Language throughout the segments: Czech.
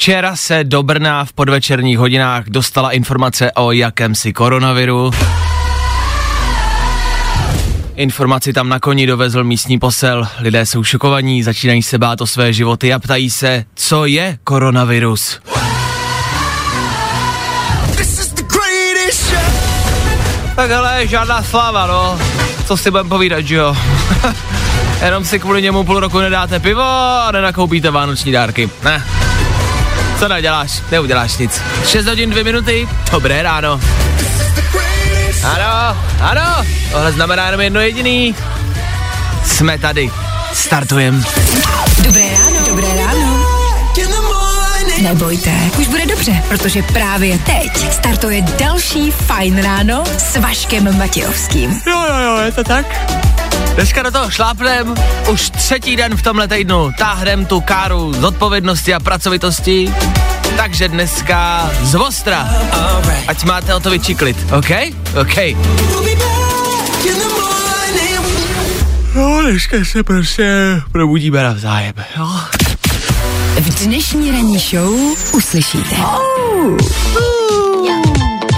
Včera se do Brna v podvečerních hodinách dostala informace o jakémsi koronaviru. Informaci tam na koni dovezl místní posel. Lidé jsou šokovaní, začínají se bát o své životy a ptají se, co je koronavirus. Tak ale žádná sláva, no. Co si budem povídat, že jo? Jenom si kvůli němu půl roku nedáte pivo a nenakoupíte vánoční dárky. Ne. Co neděláš? Neuděláš nic. 6 hodin 2 minuty, dobré ráno. Ano, ano, tohle znamená jenom jedno jediný. Jsme tady. Startujem. Dobré ráno, dobré ráno. Nebojte, už bude dobře, protože právě teď startuje další Fajn ráno s Vaškem Matějovským. Jo, jo, jo, je to tak. Dneska do toho šlápnem, už třetí den v tomhle týdnu, táhnem tu káru z odpovědnosti a pracovitosti, takže dneska z Vostra. Ať máte o to vyčiklit, OK? OK. No, dneska se prostě probudíme navzájem, jo? V dnešní ranní show uslyšíte.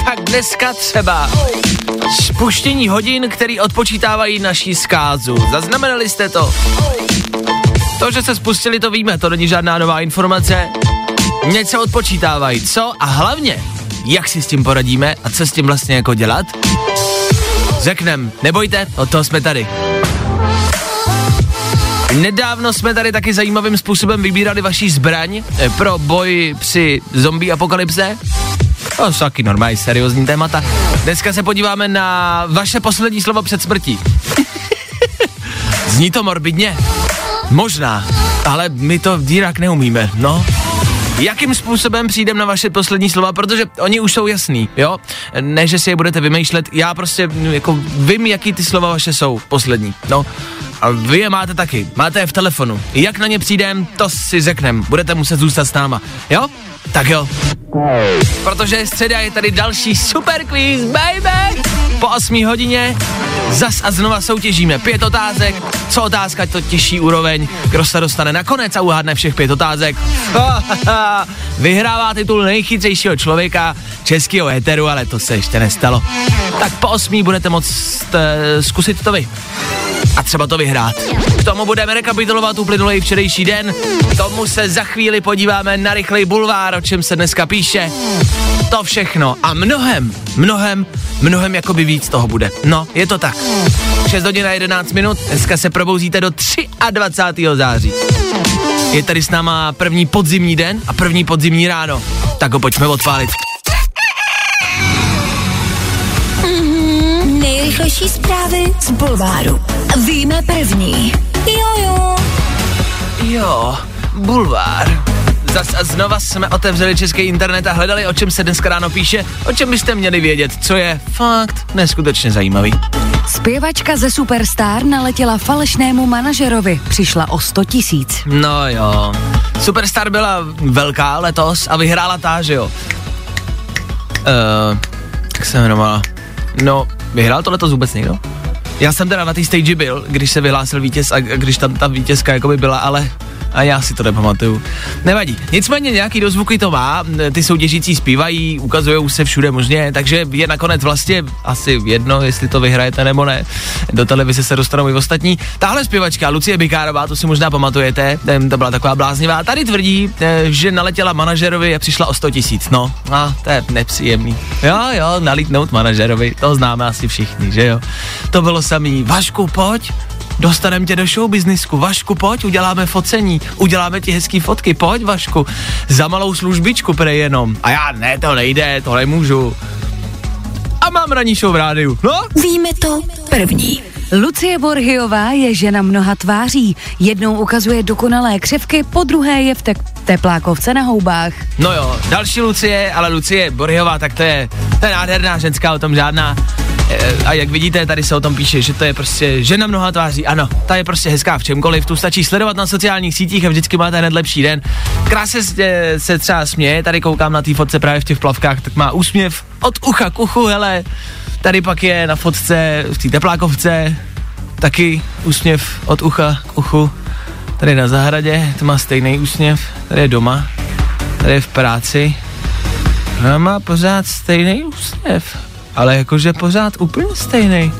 Tak dneska třeba spuštění hodin, který odpočítávají naší zkázu. Zaznamenali jste to? To, že se spustili, to víme, to není žádná nová informace. Něco odpočítávají, co? A hlavně, jak si s tím poradíme a co s tím vlastně jako dělat? Řeknem, nebojte, od toho jsme tady. Nedávno jsme tady taky zajímavým způsobem vybírali vaší zbraň eh, pro boj při zombie apokalypse. To jsou taky normální seriózní témata. Dneska se podíváme na vaše poslední slovo před smrtí. Zní to morbidně? Možná, ale my to jinak neumíme, no. Jakým způsobem přijdem na vaše poslední slova, protože oni už jsou jasný, jo? Ne, že si je budete vymýšlet, já prostě jako vím, jaký ty slova vaše jsou poslední, no. A vy je máte taky, máte je v telefonu. Jak na ně přijdem, to si řeknem, budete muset zůstat s náma, jo? Tak jo. Protože je středa, je tady další super quiz, baby! Po 8 hodině zas a znova soutěžíme pět otázek. Co otázka, to těžší úroveň. Kdo se dostane nakonec a uhádne všech pět otázek. Vyhrává titul nejchytřejšího člověka českého éteru, ale to se ještě nestalo. Tak po 8 budete moct uh, zkusit to vy třeba to vyhrát. K tomu budeme rekapitulovat uplynulý včerejší den, k tomu se za chvíli podíváme na rychlej bulvár, o čem se dneska píše. To všechno a mnohem, mnohem, mnohem jakoby víc toho bude. No, je to tak. 6 hodin a 11 minut, dneska se probouzíte do 23. září. Je tady s náma první podzimní den a první podzimní ráno. Tak ho pojďme odpálit. Nejrychlejší zprávy z Bulváru. Víme první. Jo, jo. Jo, bulvár. Zas a znova jsme otevřeli český internet a hledali, o čem se dneska ráno píše, o čem byste měli vědět, co je fakt neskutečně zajímavý. Zpěvačka ze Superstar naletěla falešnému manažerovi. Přišla o 100 tisíc. No jo. Superstar byla velká letos a vyhrála ta, že jo. Uh, jak se jmenovala? No, vyhrál to letos vůbec někdo? Já jsem teda na té stage byl, když se vyhlásil vítěz a když tam ta vítězka jakoby byla, ale a já si to nepamatuju. Nevadí. Nicméně nějaký dozvuky to má, ty soutěžící zpívají, ukazují se všude možně, takže je nakonec vlastně asi jedno, jestli to vyhrajete nebo ne. Do televize se dostanou i ostatní. Tahle zpěvačka, Lucie Bikárová, to si možná pamatujete, to byla taková bláznivá, tady tvrdí, eh, že naletěla manažerovi a přišla o 100 tisíc. No, a to je nepříjemný. Jo, jo, nalítnout manažerovi, to známe asi všichni, že jo. To bylo samý, Vašku, pojď, dostaneme tě do show businessku. Vašku, pojď, uděláme focení, uděláme ti hezký fotky, pojď Vašku, za malou službičku prej jenom. A já, ne, to nejde, to nemůžu. A mám ranní show v rádiu, no? Víme to první. Lucie Borhyová je žena mnoha tváří. Jednou ukazuje dokonalé křivky, po druhé je v te- teplákovce na houbách. No jo, další Lucie, ale Lucie Borhyová, tak to je, to je nádherná ženská, o tom žádná. E, A jak vidíte, tady se o tom píše, že to je prostě žena mnoha tváří. Ano, ta je prostě hezká v čemkoliv, tu stačí sledovat na sociálních sítích a vždycky máte hned lepší den. Krásně se, se třeba směje, tady koukám na té fotce právě v těch plavkách, tak má úsměv od ucha k uchu, hele. Tady pak je na fotce v té teplákovce taky úsměv od ucha k uchu. Tady na zahradě, to má stejný úsměv, tady je doma, tady je v práci. No má pořád stejný úsměv, ale jakože pořád úplně stejný.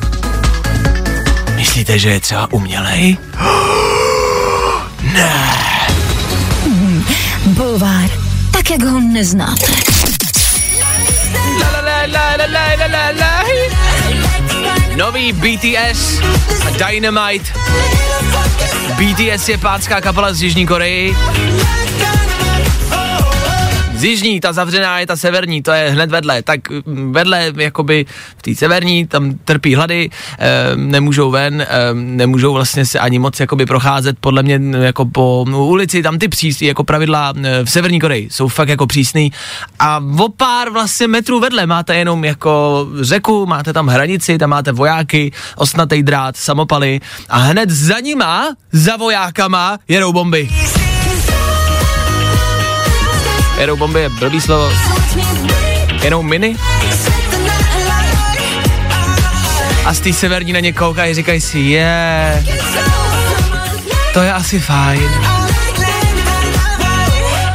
Myslíte, že je třeba umělej? ne! Hmm, bulvár, tak jak ho neznáte. Nový BTS a Dynamite. BTS je pátská kapela z Jižní Koreji z jižní, ta zavřená je ta severní, to je hned vedle, tak mm, vedle, jakoby v té severní, tam trpí hlady, e, nemůžou ven, e, nemůžou vlastně se ani moc jakoby procházet, podle mě jako po ulici, tam ty přísný, jako pravidla e, v severní Koreji jsou fakt jako přísný a o pár vlastně metrů vedle máte jenom jako řeku, máte tam hranici, tam máte vojáky, osnatý drát, samopaly a hned za nima, za vojákama, jedou bomby. Jedou bomby je blbý slovo. Jenom miny. A z té severní na ně koukají, říkají si, je, to je asi fajn.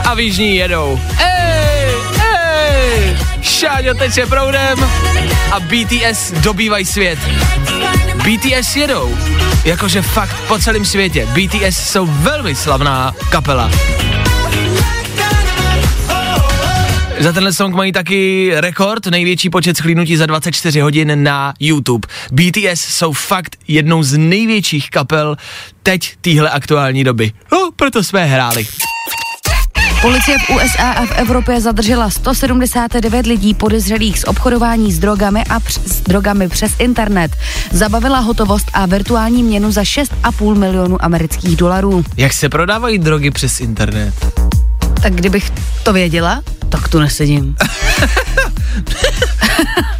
A v jižní jedou. Šáňo teče proudem a BTS dobývají svět. BTS jedou, jakože fakt po celém světě. BTS jsou velmi slavná kapela. Za tenhle song mají taky rekord, největší počet schlínutí za 24 hodin na YouTube. BTS jsou fakt jednou z největších kapel teď téhle aktuální doby. No, proto jsme hráli. Policie v USA a v Evropě zadržela 179 lidí podezřelých z obchodování s drogami a př- s drogami přes internet. Zabavila hotovost a virtuální měnu za 6,5 milionů amerických dolarů. Jak se prodávají drogy přes internet? Tak kdybych to věděla, tak tu nesedím.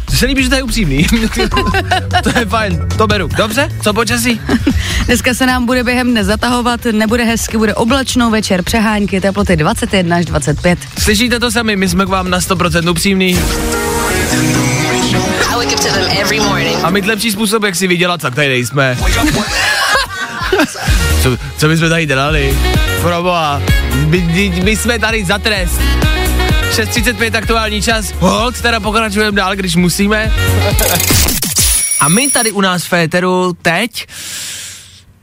To se líbí, že to je upřímný. to je fajn, to beru. Dobře, co počasí? Dneska se nám bude během dne zatahovat, nebude hezky, bude oblačno, večer přehánky, teploty 21 až 25. Slyšíte to sami, my jsme k vám na 100% upřímný. A mít lepší způsob, jak si vydělat, tak tady nejsme. co, co bychom tady dělali? Proboha, my, my, my jsme tady za trest. 6.35 aktuální čas, hold, teda pokračujeme dál, když musíme. A my tady u nás v Féteru teď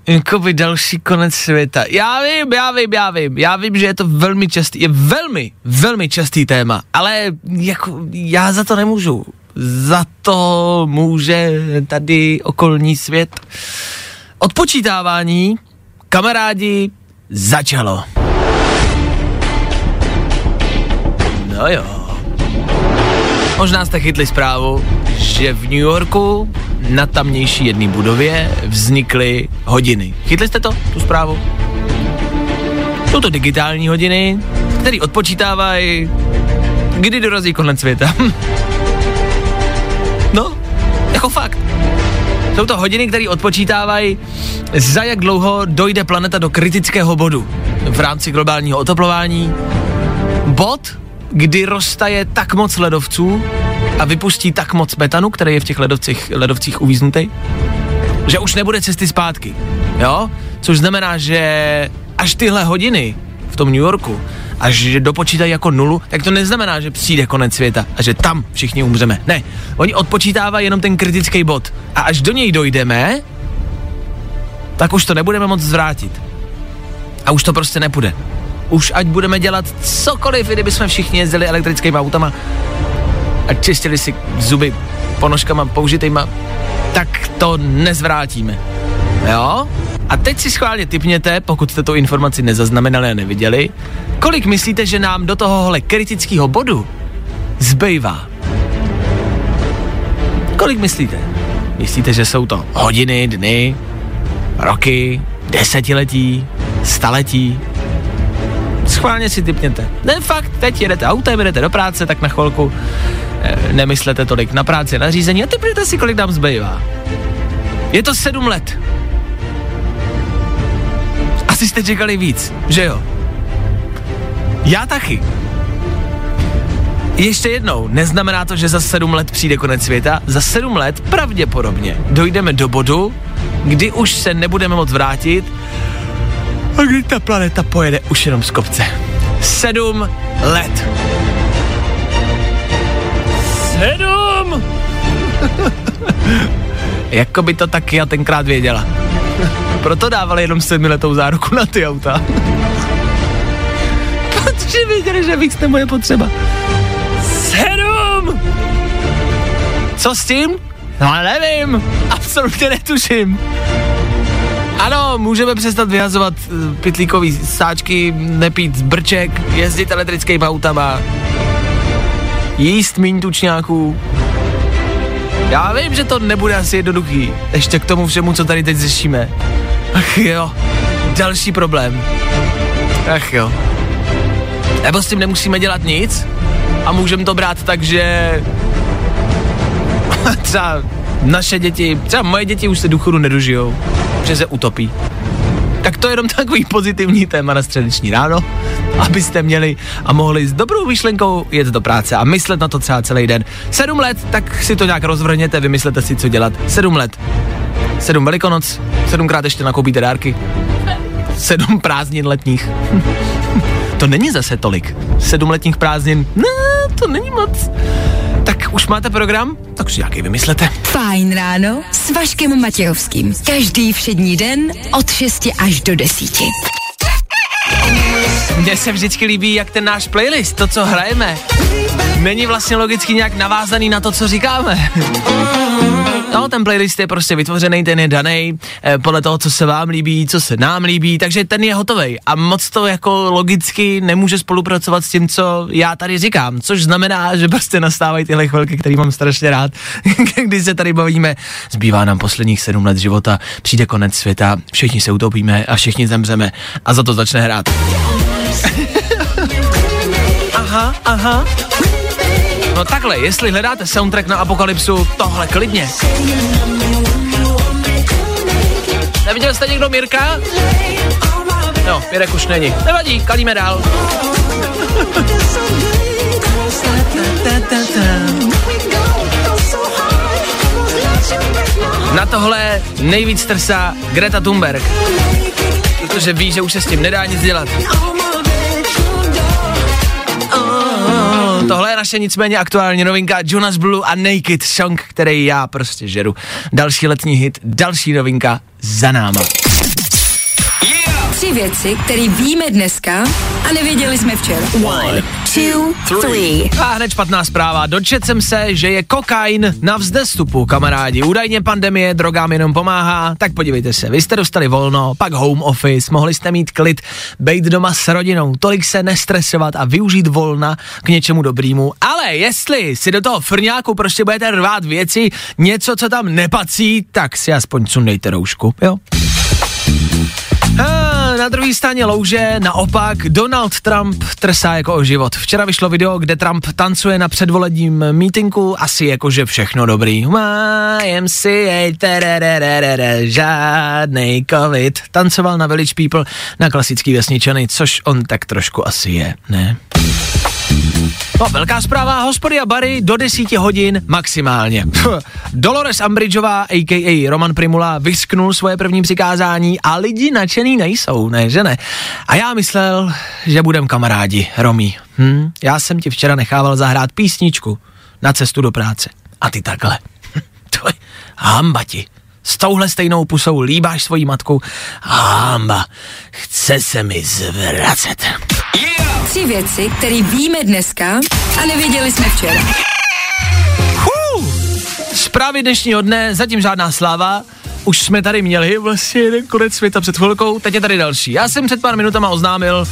Jakoby další konec světa. Já vím, já vím, já vím. Já vím, že je to velmi častý, je velmi, velmi častý téma, ale jako já za to nemůžu. Za to může tady okolní svět. Odpočítávání, kamarádi, začalo. No jo. Možná jste chytli zprávu, že v New Yorku na tamnější jedné budově vznikly hodiny. Chytli jste to, tu zprávu? Jsou to digitální hodiny, které odpočítávají, kdy dorazí konec světa. no, jako fakt. Jsou to hodiny, které odpočítávají, za jak dlouho dojde planeta do kritického bodu v rámci globálního oteplování. Bod, kdy roztaje tak moc ledovců a vypustí tak moc metanu, který je v těch ledovcích, ledovcích uvíznutý, že už nebude cesty zpátky. Jo? Což znamená, že až tyhle hodiny v tom New Yorku, až dopočítají jako nulu, tak to neznamená, že přijde konec světa a že tam všichni umřeme. Ne, oni odpočítávají jenom ten kritický bod. A až do něj dojdeme, tak už to nebudeme moc zvrátit. A už to prostě nepůjde. Už ať budeme dělat cokoliv, i kdyby jsme všichni jezdili elektrickými autama a čistili si zuby ponožkama použitýma, tak to nezvrátíme. Jo? A teď si schválně typněte, pokud jste tu informaci nezaznamenali a neviděli, kolik myslíte, že nám do tohohle kritického bodu zbývá? Kolik myslíte? Myslíte, že jsou to hodiny, dny, roky, desetiletí, staletí? Schválně si typněte. Ne, fakt, teď jedete autem, jedete do práce, tak na chvilku eh, nemyslete tolik na práci, na řízení a typněte si, kolik nám zbývá. Je to sedm let. Asi jste čekali víc, že jo? Já taky. Ještě jednou, neznamená to, že za sedm let přijde konec světa. Za sedm let pravděpodobně dojdeme do bodu, kdy už se nebudeme moc vrátit a kdy ta planeta pojede už jenom z kopce. Sedm let. Sedm! jako by to taky já tenkrát věděla. Proto dávali jenom sedmiletou záruku na ty auta. Protože věděli, že víc nebude potřeba. Sedm! Co s tím? No nevím, absolutně netuším. Ano, můžeme přestat vyhazovat uh, pytlíkový sáčky, nepít brček, jezdit elektrickými autama, jíst méně tučňáků. Já vím, že to nebude asi jednoduchý, ještě k tomu všemu, co tady teď řešíme. Ach jo, další problém. Ach jo. Nebo s tím nemusíme dělat nic a můžeme to brát tak, že třeba naše děti, třeba moje děti už se důchodu nedožijou, že se utopí. Tak to je jenom takový pozitivní téma na středeční ráno, abyste měli a mohli s dobrou myšlenkou jet do práce a myslet na to třeba celý den. Sedm let, tak si to nějak rozvrhněte, vymyslete si, co dělat. Sedm let. Sedm velikonoc, sedmkrát ještě nakoupíte dárky. Sedm prázdnin letních. to není zase tolik. Sedm letních prázdnin, ne, to není moc. Už máte program? Tak si nějaký vymyslete. Fajn ráno s Vaškem Matějovským. Každý všední den od 6 až do 10. Mně se vždycky líbí, jak ten náš playlist, to, co hrajeme, není vlastně logicky nějak navázaný na to, co říkáme. No, ten playlist je prostě vytvořený, ten je daný eh, podle toho, co se vám líbí, co se nám líbí, takže ten je hotový. A moc to jako logicky nemůže spolupracovat s tím, co já tady říkám, což znamená, že prostě nastávají tyhle chvilky, které mám strašně rád, když se tady bavíme. Zbývá nám posledních sedm let života, přijde konec světa, všichni se utopíme a všichni zemřeme a za to začne hrát. Aha, aha. No takhle, jestli hledáte soundtrack na Apokalypsu, tohle klidně. Neviděl jste někdo Mirka? No, Mirek už není. Nevadí, kalíme dál. Na tohle nejvíc trsá Greta Thunberg, protože ví, že už se s tím nedá nic dělat. Tohle je naše nicméně aktuální novinka Jonas Blue a Naked Song, který já prostě žeru. Další letní hit, další novinka za náma. Tři věci, které víme dneska a nevěděli jsme včera. One, two, three. A hned špatná zpráva. Dočet jsem se, že je kokain na vzdestupu, kamarádi. Údajně pandemie drogám jenom pomáhá, tak podívejte se. Vy jste dostali volno, pak home office, mohli jste mít klid, bejt doma s rodinou, tolik se nestresovat a využít volna k něčemu dobrýmu. Ale jestli si do toho frňáku prostě budete rvát věci, něco, co tam nepatří, tak si aspoň sundejte roušku, jo? Na druhé straně louže naopak Donald Trump trsá jako o život. Včera vyšlo video, kde Trump tancuje na předvolebním mítinku, asi jakože všechno dobrý. YMCA, žádnej covid. Tancoval na Village People na klasický vesničany, což on tak trošku asi je, ne? No, velká zpráva, hospody a bary do 10 hodin maximálně. Dolores Ambridgeová, a.k.a. Roman Primula, vysknul svoje první přikázání a lidi nadšený nejsou, ne, že ne? A já myslel, že budem kamarádi, Romí. Hm? Já jsem ti včera nechával zahrát písničku na cestu do práce. A ty takhle. to je hamba ti. S touhle stejnou pusou líbáš svojí matku. Hamba. Chce se mi zvracet. Tři věci, které víme dneska a nevěděli jsme včera. Hů! Zprávy dnešního dne, zatím žádná sláva. Už jsme tady měli vlastně jeden konec světa před chvilkou, teď je tady další. Já jsem před pár minutama oznámil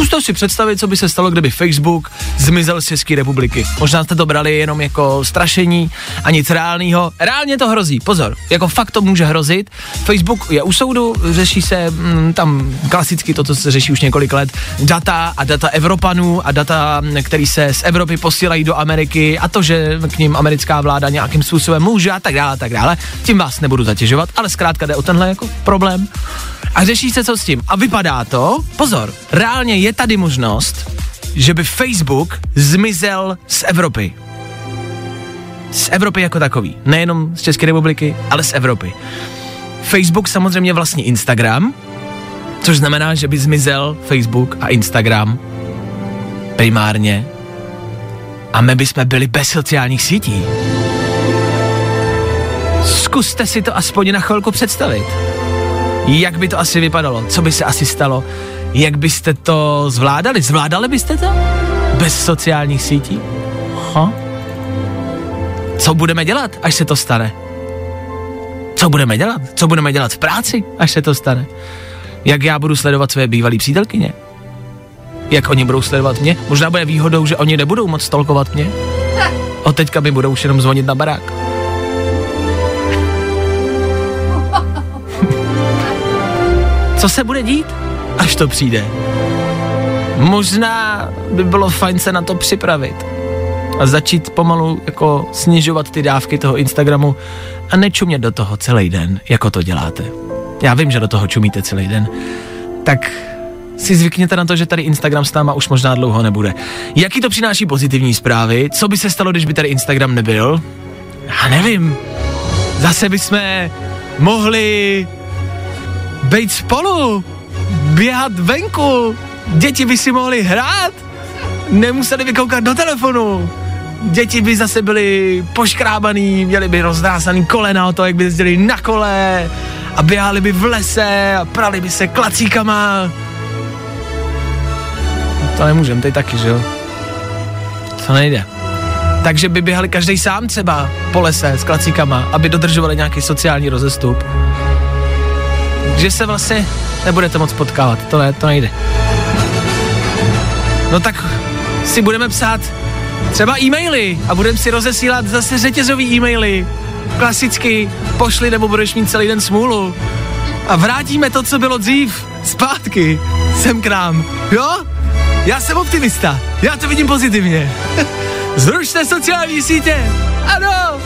Zkuste si představit, co by se stalo, kdyby Facebook zmizel z České republiky. Možná jste to brali jenom jako strašení a nic reálného. Reálně to hrozí, pozor, jako fakt to může hrozit. Facebook je u soudu, řeší se mm, tam klasicky to, co se řeší už několik let, data a data Evropanů a data, který se z Evropy posílají do Ameriky a to, že k ním americká vláda nějakým způsobem může a tak dále, a tak dále. Tím vás nebudu zatěžovat, ale zkrátka jde o tenhle jako problém. A řeší se co s tím. A vypadá to, pozor, reálně je tady možnost, že by Facebook zmizel z Evropy. Z Evropy jako takový. Nejenom z České republiky, ale z Evropy. Facebook samozřejmě vlastní Instagram, což znamená, že by zmizel Facebook a Instagram primárně a my bychom byli bez sociálních sítí. Zkuste si to aspoň na chvilku představit. Jak by to asi vypadalo? Co by se asi stalo? Jak byste to zvládali? Zvládali byste to? Bez sociálních sítí? Ha? Co budeme dělat, až se to stane? Co budeme dělat? Co budeme dělat v práci, až se to stane? Jak já budu sledovat své bývalé přítelkyně? Jak oni budou sledovat mě? Možná bude výhodou, že oni nebudou moc stolkovat mě. Od teďka mi budou už jenom zvonit na barák. Co se bude dít, až to přijde? Možná by bylo fajn se na to připravit a začít pomalu jako snižovat ty dávky toho Instagramu a nečumět do toho celý den, jako to děláte. Já vím, že do toho čumíte celý den. Tak si zvykněte na to, že tady Instagram s náma už možná dlouho nebude. Jaký to přináší pozitivní zprávy? Co by se stalo, když by tady Instagram nebyl? Já nevím. Zase bychom mohli být spolu, běhat venku, děti by si mohly hrát, nemuseli by koukat do telefonu, děti by zase byly poškrábaný, měli by rozdrásaný kolena o to, jak by jezdili na kole a běhali by v lese a prali by se klacíkama. To nemůžem, teď taky, že jo? To nejde. Takže by běhali každý sám třeba po lese s klacíkama, aby dodržovali nějaký sociální rozestup že se vlastně nebudete moc potkávat, to ne, to nejde. No tak si budeme psát třeba e-maily a budeme si rozesílat zase řetězový e-maily. Klasicky pošli nebo budeš mít celý den smůlu. A vrátíme to, co bylo dřív, zpátky, sem k nám. Jo? Já jsem optimista, já to vidím pozitivně. Zrušte sociální sítě. Ano.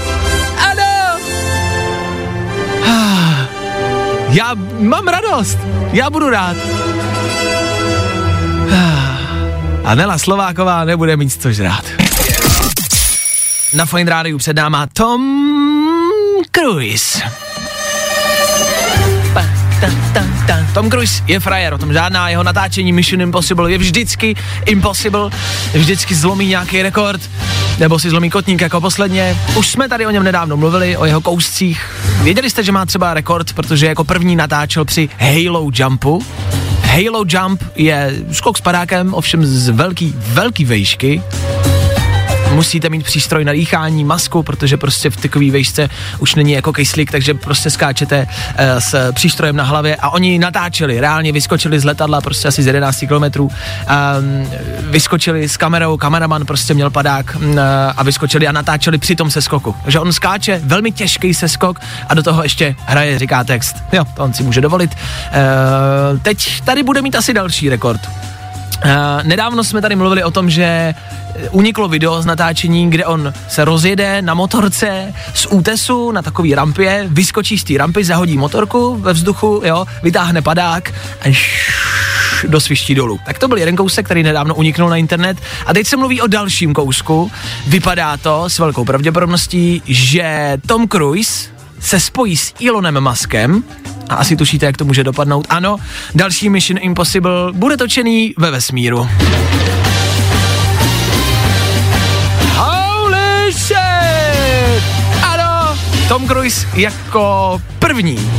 Já mám radost. Já budu rád. A Nela Slováková nebude mít co žrát. Na Fine Rádiu před náma Tom Cruise. Tom Cruise je frajer, o tom žádná jeho natáčení Mission Impossible je vždycky impossible, vždycky zlomí nějaký rekord, nebo si zlomí kotník jako posledně. Už jsme tady o něm nedávno mluvili, o jeho kouscích. Věděli jste, že má třeba rekord, protože jako první natáčel při Halo Jumpu. Halo Jump je skok s padákem, ovšem z velký, velký vejšky musíte mít přístroj na dýchání, masku, protože prostě v takové vejšce už není jako kyslík, takže prostě skáčete uh, s přístrojem na hlavě a oni natáčeli, reálně vyskočili z letadla prostě asi z 11 kilometrů, um, vyskočili s kamerou, kameraman prostě měl padák uh, a vyskočili a natáčeli při tom seskoku. Takže on skáče, velmi těžký seskok a do toho ještě hraje, říká text. Jo, to on si může dovolit. Uh, teď tady bude mít asi další rekord. Uh, nedávno jsme tady mluvili o tom, že uniklo video z natáčení, kde on se rozjede na motorce z útesu na takový rampě, vyskočí z té rampy, zahodí motorku ve vzduchu, jo, vytáhne padák a šš, dosviští dolů. Tak to byl jeden kousek, který nedávno uniknul na internet. A teď se mluví o dalším kousku. Vypadá to s velkou pravděpodobností, že Tom Cruise se spojí s Elonem Muskem, a asi tušíte, jak to může dopadnout. Ano, další Mission Impossible bude točený ve vesmíru. Holy shit! Ano, Tom Cruise jako první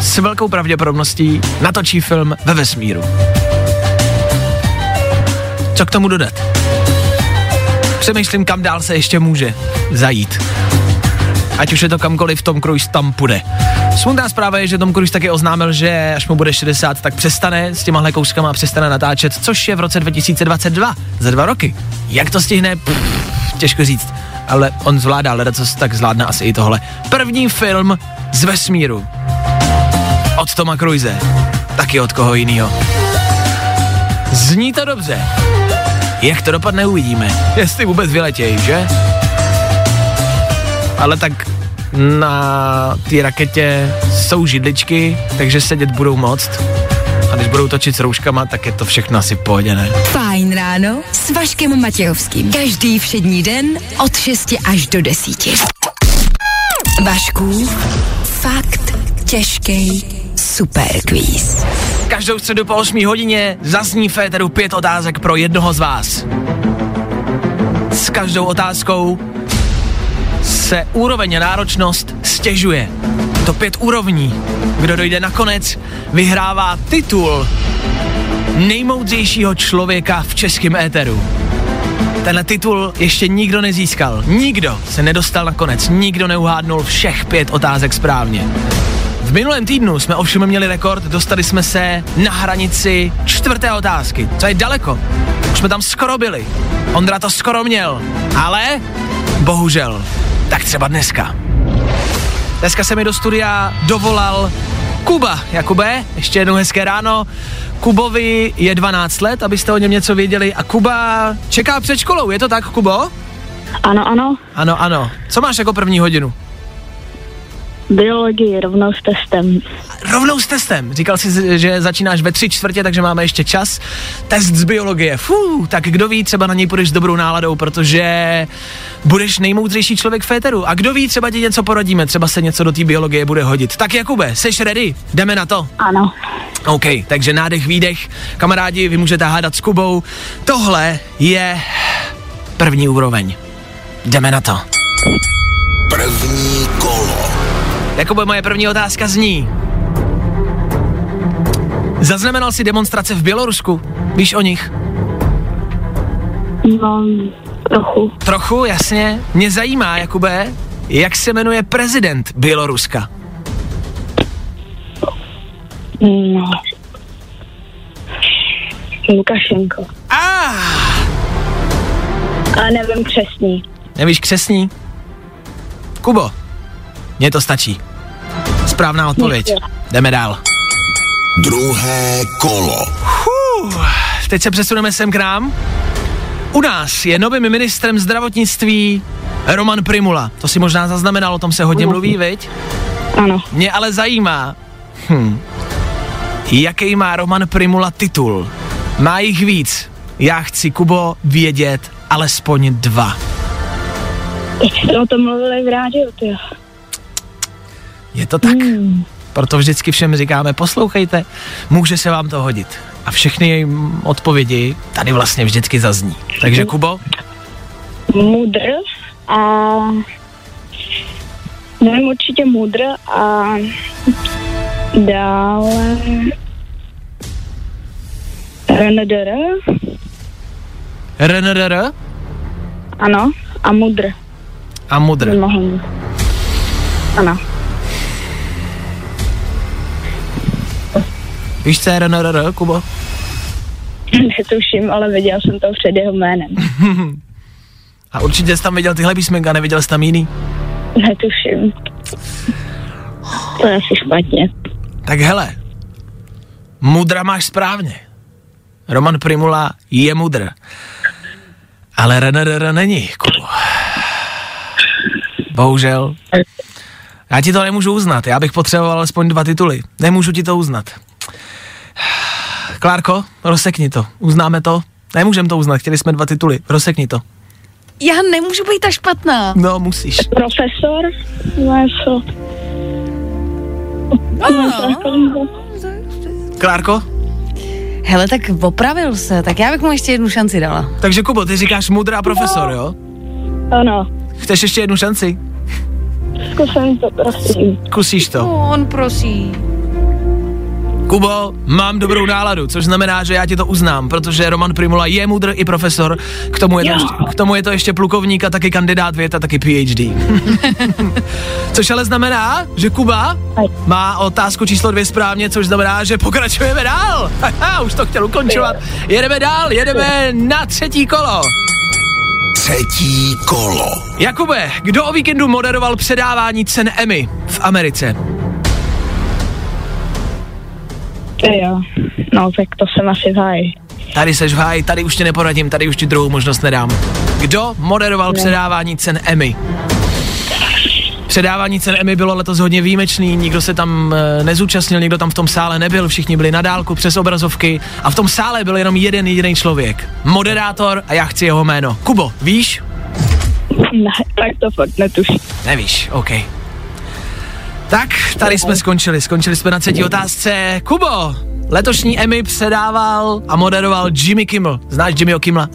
s velkou pravděpodobností natočí film ve vesmíru. Co k tomu dodat? Přemýšlím, kam dál se ještě může zajít. Ať už je to kamkoliv, Tom Cruise tam půjde. Smutná zpráva je, že Tom Cruise taky oznámil, že až mu bude 60, tak přestane s těmahle kouskama a přestane natáčet, což je v roce 2022, za dva roky. Jak to stihne? Pff, těžko říct, ale on zvládá, ale co tak zvládne asi i tohle. První film z vesmíru. Od Toma Cruise. Taky od koho jiného. Zní to dobře. Jak to dopadne, uvidíme. Jestli vůbec vyletějí, že? Ale tak na té raketě jsou židličky, takže sedět budou moct. A když budou točit s rouškama, tak je to všechno asi pohodě, ne? Fajn ráno s Vaškem Matějovským. Každý všední den od 6 až do 10. Vašku, fakt těžký superquiz. Každou středu po 8 hodině zazní Féteru pět otázek pro jednoho z vás. S každou otázkou se úroveň a náročnost stěžuje. To pět úrovní. Kdo dojde nakonec, vyhrává titul nejmoudřejšího člověka v českém éteru. Tenhle titul ještě nikdo nezískal. Nikdo se nedostal nakonec. Nikdo neuhádnul všech pět otázek správně. V minulém týdnu jsme ovšem měli rekord, dostali jsme se na hranici čtvrté otázky, co je daleko. Už jsme tam skoro byli. Ondra to skoro měl, ale bohužel, tak třeba dneska. Dneska se mi do studia dovolal Kuba. Jakube, ještě jednou hezké ráno. Kubovi je 12 let, abyste o něm něco věděli. A Kuba čeká před školou, je to tak, Kubo? Ano, ano. Ano, ano. Co máš jako první hodinu? Biologii rovnou s testem. Rovnou s testem. Říkal jsi, že začínáš ve tři čtvrtě, takže máme ještě čas. Test z biologie. Fú, tak kdo ví, třeba na něj půjdeš s dobrou náladou, protože budeš nejmoudřejší člověk v féteru. A kdo ví, třeba ti něco poradíme, třeba se něco do té biologie bude hodit. Tak Jakube, seš ready? Jdeme na to. Ano. OK, takže nádech, výdech. Kamarádi, vy můžete hádat s Kubou. Tohle je první úroveň. Jdeme na to. První. Jakube, moje první otázka zní. Zaznamenal si demonstrace v Bělorusku? Víš o nich? No, trochu. Trochu, jasně. Mě zajímá, Jakube, jak se jmenuje prezident Běloruska? No. Lukašenko. Ah, Ale nevím přesný. nevíš křesní? Kubo, mně to stačí. Správná odpověď. Jdeme dál. Druhé kolo. Uh, teď se přesuneme sem k nám. U nás je novým ministrem zdravotnictví Roman Primula. To si možná zaznamenal, o tom se hodně mluví, viď? Ano. Mě ale zajímá, hm, jaký má Roman Primula titul. Má jich víc. Já chci, Kubo, vědět alespoň dva. Teď jste o tom mluvili v rádiu, ty. Je to tak. Hmm. Proto vždycky všem říkáme, poslouchejte, může se vám to hodit. A všechny její odpovědi tady vlastně vždycky zazní. Takže Kubo, Mudr a... Nevím, určitě mudr a... Dále... RNDR, RNRR ano, a mudr. a Mudr. Ano. Víš, co je RNRR, Kubo? Netuším, ale viděl jsem to před jeho jménem. A určitě jsi tam viděl tyhle písmenka, neviděl jsi tam jiný? Netuším. To je asi špatně. Tak hele, mudra máš správně. Roman Primula je mudr. Ale RNRR není, Kubo. Bohužel. Já ti to nemůžu uznat, já bych potřeboval alespoň dva tituly. Nemůžu ti to uznat. Klárko, rozsekni to. Uznáme to? Nemůžeme to uznat, chtěli jsme dva tituly. Rozsekni to. Já nemůžu být ta špatná. No, musíš. Profesor? Něco. Klárko? Hele, tak opravil se, tak já bych mu ještě jednu šanci dala. Takže Kubo, ty říkáš mudrá profesor, jo? Ano. Chceš ještě jednu šanci? Zkusím to, prosím. Kusíš to. No, on prosí. Kubo, mám dobrou náladu, což znamená, že já ti to uznám, protože Roman Primula je mudr i profesor, k tomu je to, ještě, k tomu je to ještě plukovník a taky kandidát věd a taky PhD. což ale znamená, že Kuba má otázku číslo dvě správně, což znamená, že pokračujeme dál. Už to chtěl ukončovat. Jedeme dál, jedeme na třetí kolo. Třetí kolo. Jakube, kdo o víkendu moderoval předávání cen Emmy v Americe? Ty jo. No, tak to jsem asi v háji. Tady seš v háji, tady už tě neporadím, tady už ti druhou možnost nedám. Kdo moderoval předávání cen Emmy? Předávání cen Emmy bylo letos hodně výjimečný, nikdo se tam e, nezúčastnil, nikdo tam v tom sále nebyl, všichni byli na dálku přes obrazovky a v tom sále byl jenom jeden jediný člověk. Moderátor a já chci jeho jméno. Kubo, víš? Ne, tak to fakt netuším. Nevíš, OK. Tak, tady jsme skončili, skončili jsme na třetí otázce. Kubo, letošní Emmy předával a moderoval Jimmy Kimmel. Znáš Jimmyho Kimmela?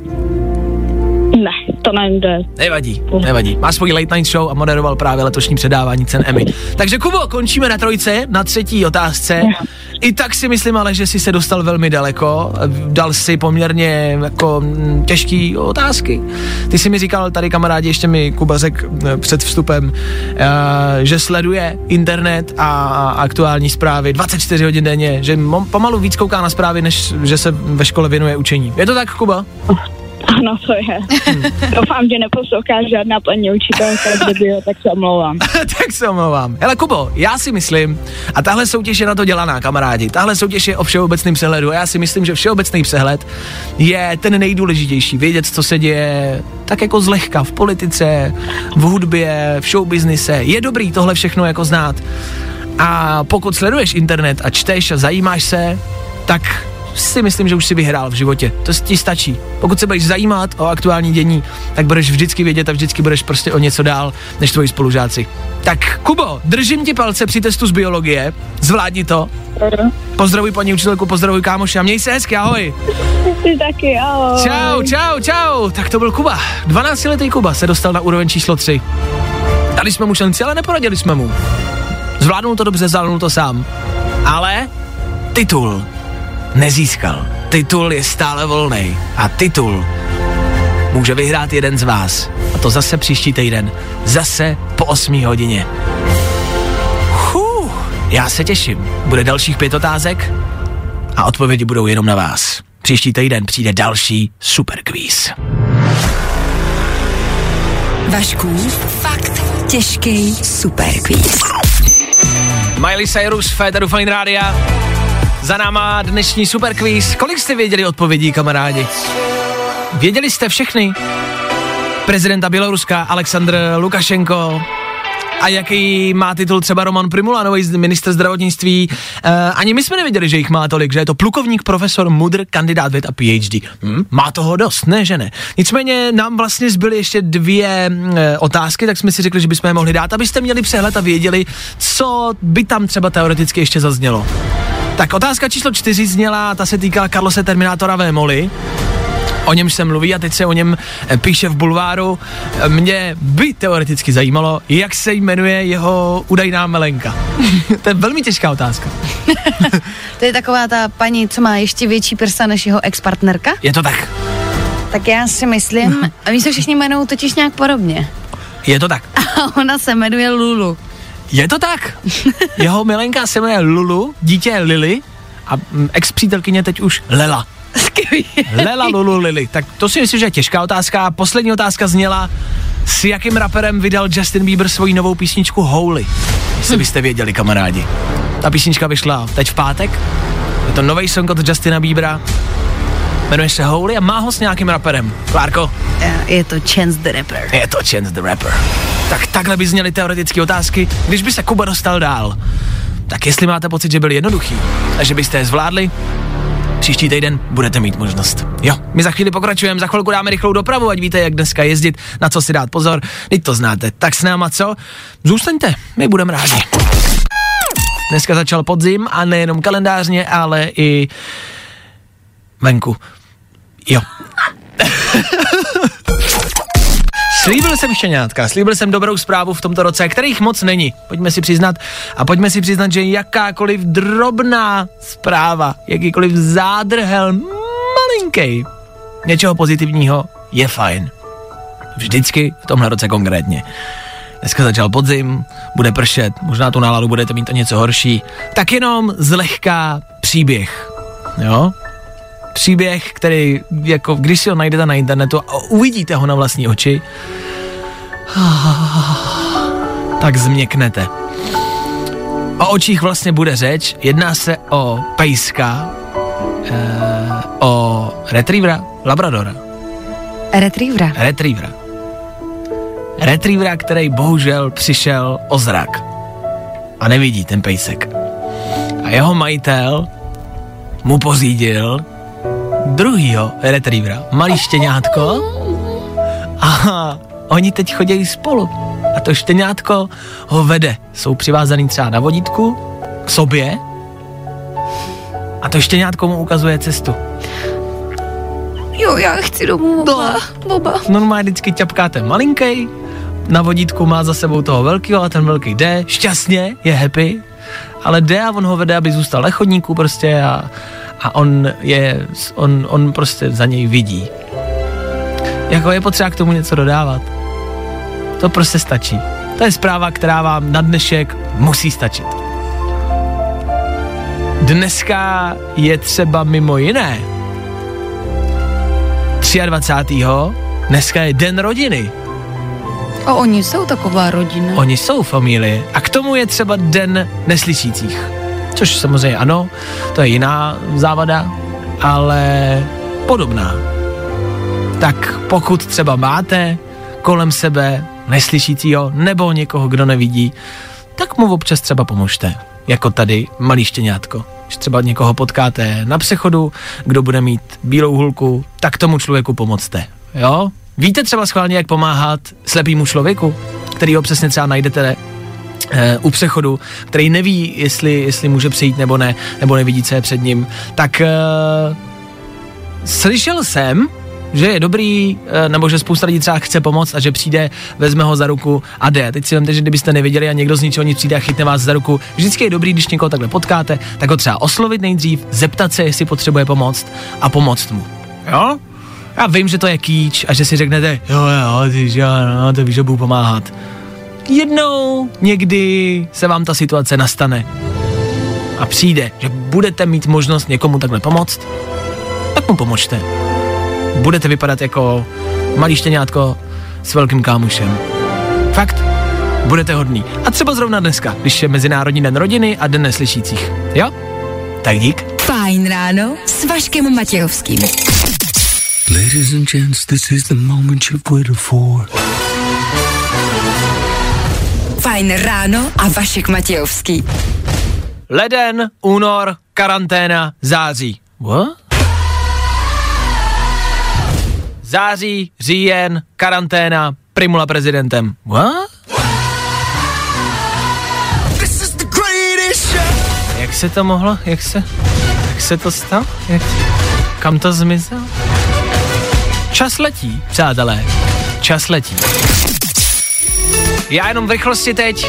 To je. Nevadí, nevadí. Má svůj late night show a moderoval právě letošní předávání cen Emmy. Takže Kubo, končíme na trojce, na třetí otázce. I tak si myslím ale, že jsi se dostal velmi daleko. Dal si poměrně jako těžký otázky. Ty jsi mi říkal, tady kamarádi, ještě mi Kuba řekl před vstupem, eh, že sleduje internet a aktuální zprávy 24 hodin denně, že pomalu víc kouká na zprávy, než že se ve škole věnuje učení. Je to tak, Kuba? Ano, to je. Doufám, že neposlouchá žádná paní učitelka, kdyby jo, tak se omlouvám. tak se omlouvám. Hele Kubo, já si myslím, a tahle soutěž je na to dělaná, kamarádi, tahle soutěž je o všeobecném přehledu a já si myslím, že všeobecný přehled je ten nejdůležitější, vědět, co se děje tak jako zlehka v politice, v hudbě, v showbiznise. Je dobrý tohle všechno jako znát. A pokud sleduješ internet a čteš a zajímáš se, tak si myslím, že už si vyhrál v životě. To ti stačí. Pokud se budeš zajímat o aktuální dění, tak budeš vždycky vědět a vždycky budeš prostě o něco dál než tvoji spolužáci. Tak Kubo, držím ti palce při testu z biologie, zvládni to. Pozdravuj paní učitelku, pozdravuj kámoši a měj se hezky, ahoj. Ty taky, ahoj. Čau, čau, čau. Tak to byl Kuba. 12-letý Kuba se dostal na úroveň číslo 3. Dali jsme mu šanci, ale neporadili jsme mu. Zvládnul to dobře, zvládnul to sám. Ale titul nezískal. Titul je stále volný. A titul může vyhrát jeden z vás. A to zase příští týden. Zase po 8 hodině. Huh, já se těším. Bude dalších pět otázek a odpovědi budou jenom na vás. Příští týden přijde další super quiz. Vašku, fakt těžký superquiz. Miley Cyrus, Féteru Fine Rádia. Za náma dnešní super quiz. Kolik jste věděli odpovědí, kamarádi? Věděli jste všechny? Prezidenta Běloruska Aleksandr Lukašenko, a jaký má titul třeba Roman Primula, nový z- minister zdravotnictví. Uh, ani my jsme nevěděli, že jich má tolik, že je to plukovník, profesor, mudr, kandidát věd a PhD. Hm, má toho dost, ne, že ne? Nicméně nám vlastně zbyly ještě dvě uh, otázky, tak jsme si řekli, že bychom je mohli dát, abyste měli přehled a věděli, co by tam třeba teoreticky ještě zaznělo. Tak otázka číslo čtyři zněla, ta se týkala Carlose Terminátora Vémoli. O něm se mluví a teď se o něm eh, píše v bulváru. Mě by teoreticky zajímalo, jak se jmenuje jeho údajná melenka. to je velmi těžká otázka. To je taková ta paní, co má ještě větší prsa než jeho ex-partnerka? Je to tak. Tak já si myslím, a my se všichni jmenují totiž nějak podobně. Je to tak. A ona se jmenuje Lulu. Je to tak. Jeho milenka se jmenuje Lulu, dítě je Lily a mm, ex-přítelkyně teď už Lela. Skvělý. Lela Lulu Lily. Tak to si myslím, že je těžká otázka. Poslední otázka zněla, s jakým raperem vydal Justin Bieber svoji novou písničku Holy? Jestli byste věděli, kamarádi. Ta písnička vyšla teď v pátek. Je to nový song od Justina Biebera. Jmenuje se Holy a má ho s nějakým raperem. Klárko, Je to Chance the Rapper. je to Chance the Rapper. Tak takhle by zněly teoretické otázky, když by se Kuba dostal dál. Tak jestli máte pocit, že byly jednoduchý a že byste je zvládli, příští týden budete mít možnost. Jo, my za chvíli pokračujeme, za chvilku dáme rychlou dopravu, ať víte, jak dneska jezdit, na co si dát pozor, teď to znáte. Tak s náma co? Zůstaňte, my budeme rádi. Dneska začal podzim a nejenom kalendářně, ale i venku. Jo. Slíbil jsem štěňátka, slíbil jsem dobrou zprávu v tomto roce, kterých moc není. Pojďme si přiznat a pojďme si přiznat, že jakákoliv drobná zpráva, jakýkoliv zádrhel malinký něčeho pozitivního je fajn. Vždycky v tomhle roce konkrétně. Dneska začal podzim, bude pršet, možná tu náladu budete mít to něco horší. Tak jenom zlehká příběh. Jo? Příběh, který, jako když si ho najdete na internetu a uvidíte ho na vlastní oči, tak změknete. O očích vlastně bude řeč, jedná se o pejska, eh, o retrievera, labradora, Retrievera. retrievera. Retrievera, který bohužel přišel o zrak. A nevidí ten pejsek. A jeho majitel mu pořídil druhýho retrievera, malý štěňátko. A oni teď chodí spolu. A to štěňátko ho vede. Jsou přivázaný třeba na vodítku k sobě a to štěňátko mu ukazuje cestu. Jo, já chci domů, boba. boba. normálně vždycky ťapkáte malinkej, na vodítku má za sebou toho velkého a ten velký jde, šťastně, je happy, ale jde a on ho vede, aby zůstal na chodníku prostě a, a on je, on, on prostě za něj vidí. Jako je potřeba k tomu něco dodávat. To prostě stačí. To je zpráva, která vám na dnešek musí stačit. Dneska je třeba mimo jiné 23. Dneska je den rodiny. A oni jsou taková rodina. Oni jsou familie. A k tomu je třeba den neslyšících. Což samozřejmě ano, to je jiná závada, ale podobná. Tak pokud třeba máte kolem sebe neslyšícího nebo někoho, kdo nevidí, tak mu občas třeba pomožte. Jako tady malý štěňátko. Když třeba někoho potkáte na přechodu, kdo bude mít bílou hulku, tak tomu člověku pomocte. Jo? Víte třeba schválně, jak pomáhat slepýmu člověku, který ho přesně třeba najdete u přechodu, který neví, jestli, jestli může přijít nebo ne, nebo nevidí, co je před ním, tak eh, slyšel jsem, že je dobrý, eh, nebo že spousta lidí třeba chce pomoct a že přijde, vezme ho za ruku a jde. Teď si vemte, že kdybyste neviděli a někdo z ničeho nic přijde a chytne vás za ruku, vždycky je dobrý, když někoho takhle potkáte, tak ho třeba oslovit nejdřív, zeptat se, jestli potřebuje pomoct a pomoct mu. Jo? Já vím, že to je kýč a že si řeknete, jo, jo, ty, že ano, to víš, že budu pomáhat. Jednou, někdy se vám ta situace nastane a přijde, že budete mít možnost někomu takhle pomoct, tak mu pomožte. Budete vypadat jako malý štěňátko s velkým kámošem. Fakt, budete hodný. A třeba zrovna dneska, když je Mezinárodní den rodiny a den neslyšících. Jo? Tak dík. Fajn ráno s Vaškem Matějovským. Ladies and gents, this is the moment you've waited for. Fajn ráno a Vašek Matějovský. Leden, únor, karanténa, září. What? Září, říjen, karanténa, primula prezidentem. What? This is the greatest show. Jak se to mohlo, jak se, jak se to stalo? Jak, kam to zmizel? Čas letí, přátelé. Čas letí. Já jenom v rychlosti teď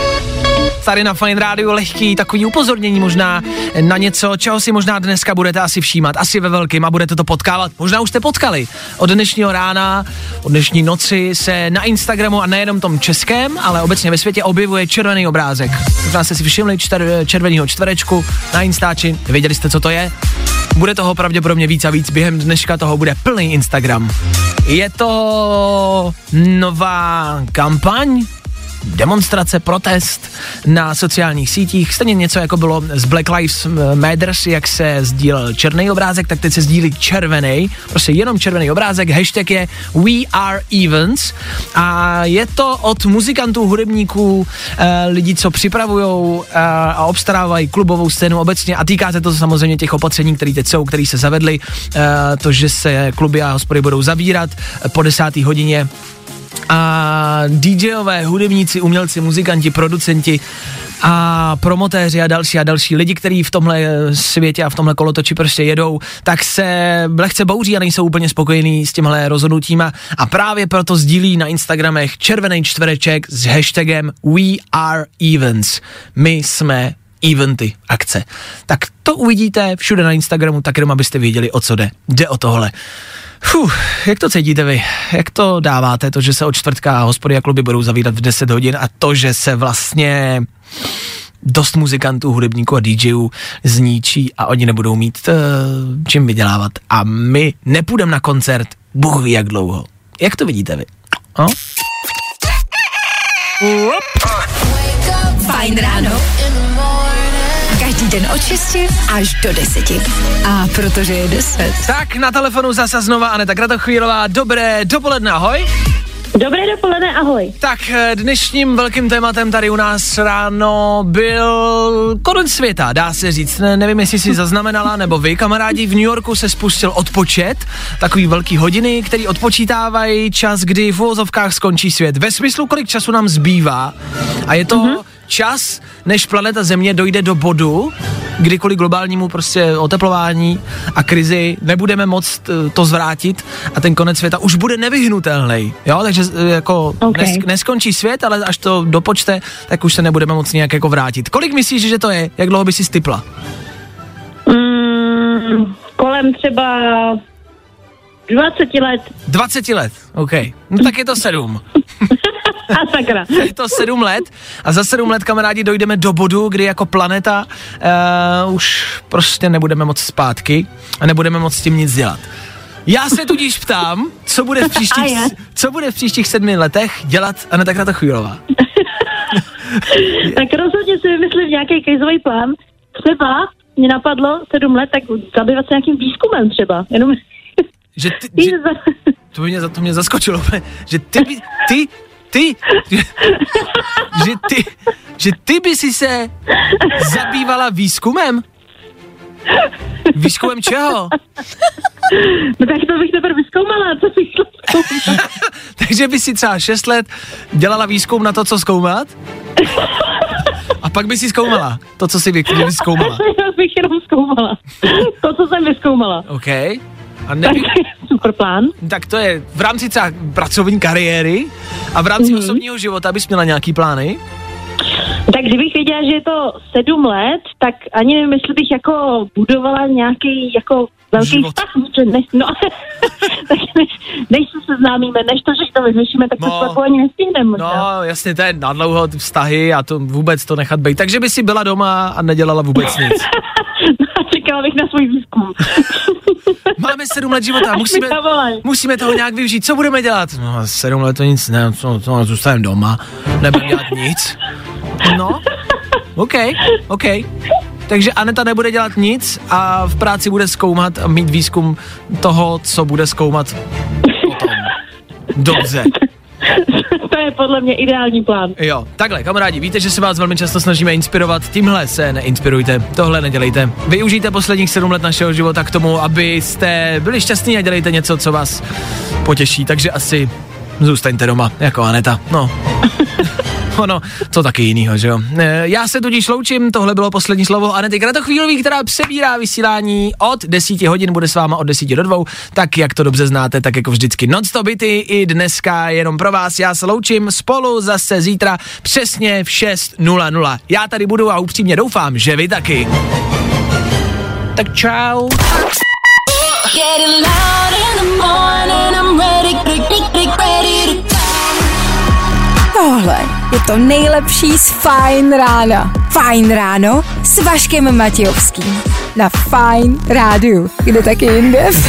tady na Fine Radio lehký takový upozornění možná na něco, čeho si možná dneska budete asi všímat, asi ve velkým a budete to potkávat. Možná už jste potkali. Od dnešního rána, od dnešní noci se na Instagramu a nejenom tom českém, ale obecně ve světě objevuje červený obrázek. Možná jste si všimli čter, červeného čtverečku na Instači, věděli jste, co to je? Bude toho pravděpodobně víc a víc, během dneška toho bude plný Instagram. Je to nová kampaň, demonstrace, protest na sociálních sítích, stejně něco jako bylo z Black Lives Matters, jak se sdílel černý obrázek, tak teď se sdílí červený, prostě jenom červený obrázek, hashtag je We Are Events a je to od muzikantů, hudebníků, eh, lidí, co připravují eh, a obstarávají klubovou scénu obecně. A týká se to samozřejmě těch opatření, které teď jsou, které se zavedly, eh, to, že se kluby a hospody budou zavírat po desáté hodině a DJové, hudebníci, umělci, muzikanti, producenti a promotéři a další a další lidi, kteří v tomhle eh, světě a v tomhle kolotoči prostě jedou, tak se lehce bouří a nejsou úplně spokojení s tímhle rozhodnutíma a právě proto sdílí na Instagramech červený čtvereček s hashtagem We Are Events. My jsme eventy, akce. Tak to uvidíte všude na Instagramu, tak jenom abyste věděli, o co jde. Jde o tohle. Fuh, jak to cítíte vy? Jak to dáváte, to, že se od čtvrtka hospody a kluby budou zavírat v 10 hodin a to, že se vlastně dost muzikantů, hudebníků a DJů zničí a oni nebudou mít uh, čím vydělávat. A my nepůjdeme na koncert, Bůh ví jak dlouho. Jak to vidíte vy? No? Fajn ráno. Den od 6 až do 10. A protože je 10. Tak na telefonu zase znova Aneta Kratochvílová. Dobré dopoledne, ahoj. Dobré dopoledne, ahoj. Tak eh, dnešním velkým tématem tady u nás ráno byl konec světa, dá se říct. Ne, nevím, jestli si zaznamenala, nebo vy, kamarádi, v New Yorku se spustil odpočet, takový velký hodiny, který odpočítávají čas, kdy v uvozovkách skončí svět. Ve smyslu, kolik času nám zbývá. A je to mm-hmm. Čas, než planeta Země dojde do bodu, kdy kvůli globálnímu prostě oteplování a krizi nebudeme moct eh, to zvrátit a ten konec světa už bude nevyhnutelný. Jo, takže eh, jako Okay. nes, neskončí svět, ale až to dopočte, tak už se nebudeme moc nějak jako vrátit. Kolik myslíš, že to je? Jak dlouho by si stipla? Mm, kolem třeba 20 let. 20 let, OK. No tak je to sedm. A sakra. Je to sedm let a za sedm let, kamarádi, dojdeme do bodu, kdy jako planeta uh, už prostě nebudeme moc zpátky a nebudeme moc s tím nic dělat. Já se tudíž ptám, co bude v příštích, co bude v příštích sedmi letech dělat Aneta Kratochvílová. Tak rozhodně si vymyslím nějaký krizový plán. Třeba mě napadlo 7 let, tak zabývat se nějakým výzkumem třeba. Jenom Že ty, že, to, mě, za- to mě zaskočilo, že ty, ty, ty, že ty, že ty by si se zabývala výzkumem? Výzkumem čeho? no tak to bych teprve vyzkoumala, co zkoumat. Takže by si třeba 6 let dělala výzkum na to, co zkoumat? A pak by si zkoumala to, co si vy, vy zkoumala. Já bych jenom zkoumala. To, co jsem vyzkoumala. OK. A Tak nevím, super plán. tak to je v rámci třeba pracovní kariéry a v rámci mm-hmm. osobního života bys měla nějaký plány? Tak kdybych věděla, že je to sedm let, tak ani nevím, jestli bych jako budovala nějaký jako velký Život. vztah. Že než, no, tak než, než se seznámíme, než to, že to vyřešíme, tak to No. no. spolu ani nestihneme možná. No, jasně, to je nadlouho ty vztahy a to vůbec to nechat být. Takže by si byla doma a nedělala vůbec nic. A čekala bych na svůj výzkum. Máme sedm let života, musíme, musíme toho nějak využít. Co budeme dělat? No, sedm let to nic, ne, co, co zůstaneme doma, nebudeme dělat nic. No, OK, OK. Takže Aneta nebude dělat nic a v práci bude zkoumat a mít výzkum toho, co bude zkoumat potom. Dobře. je podle mě ideální plán. Jo, takhle, kamarádi, víte, že se vás velmi často snažíme inspirovat, tímhle se neinspirujte, tohle nedělejte. Využijte posledních sedm let našeho života k tomu, abyste byli šťastní a dělejte něco, co vás potěší, takže asi zůstaňte doma, jako Aneta, no. Ono, co taky jinýho, že jo. E, Já se tudíž loučím, tohle bylo poslední slovo Anety Kratochvílový, která přebírá vysílání od 10 hodin, bude s váma od 10 do 2, tak jak to dobře znáte, tak jako vždycky non-stop byty, i dneska jenom pro vás. Já se loučím spolu zase zítra přesně v 6.00. Já tady budu a upřímně doufám, že vy taky. Tak čau. Getting Tohle je to nejlepší z Fajn rána. Fajn ráno s Vaškem Matějovským. Na Fajn rádiu. Kde taky jinde?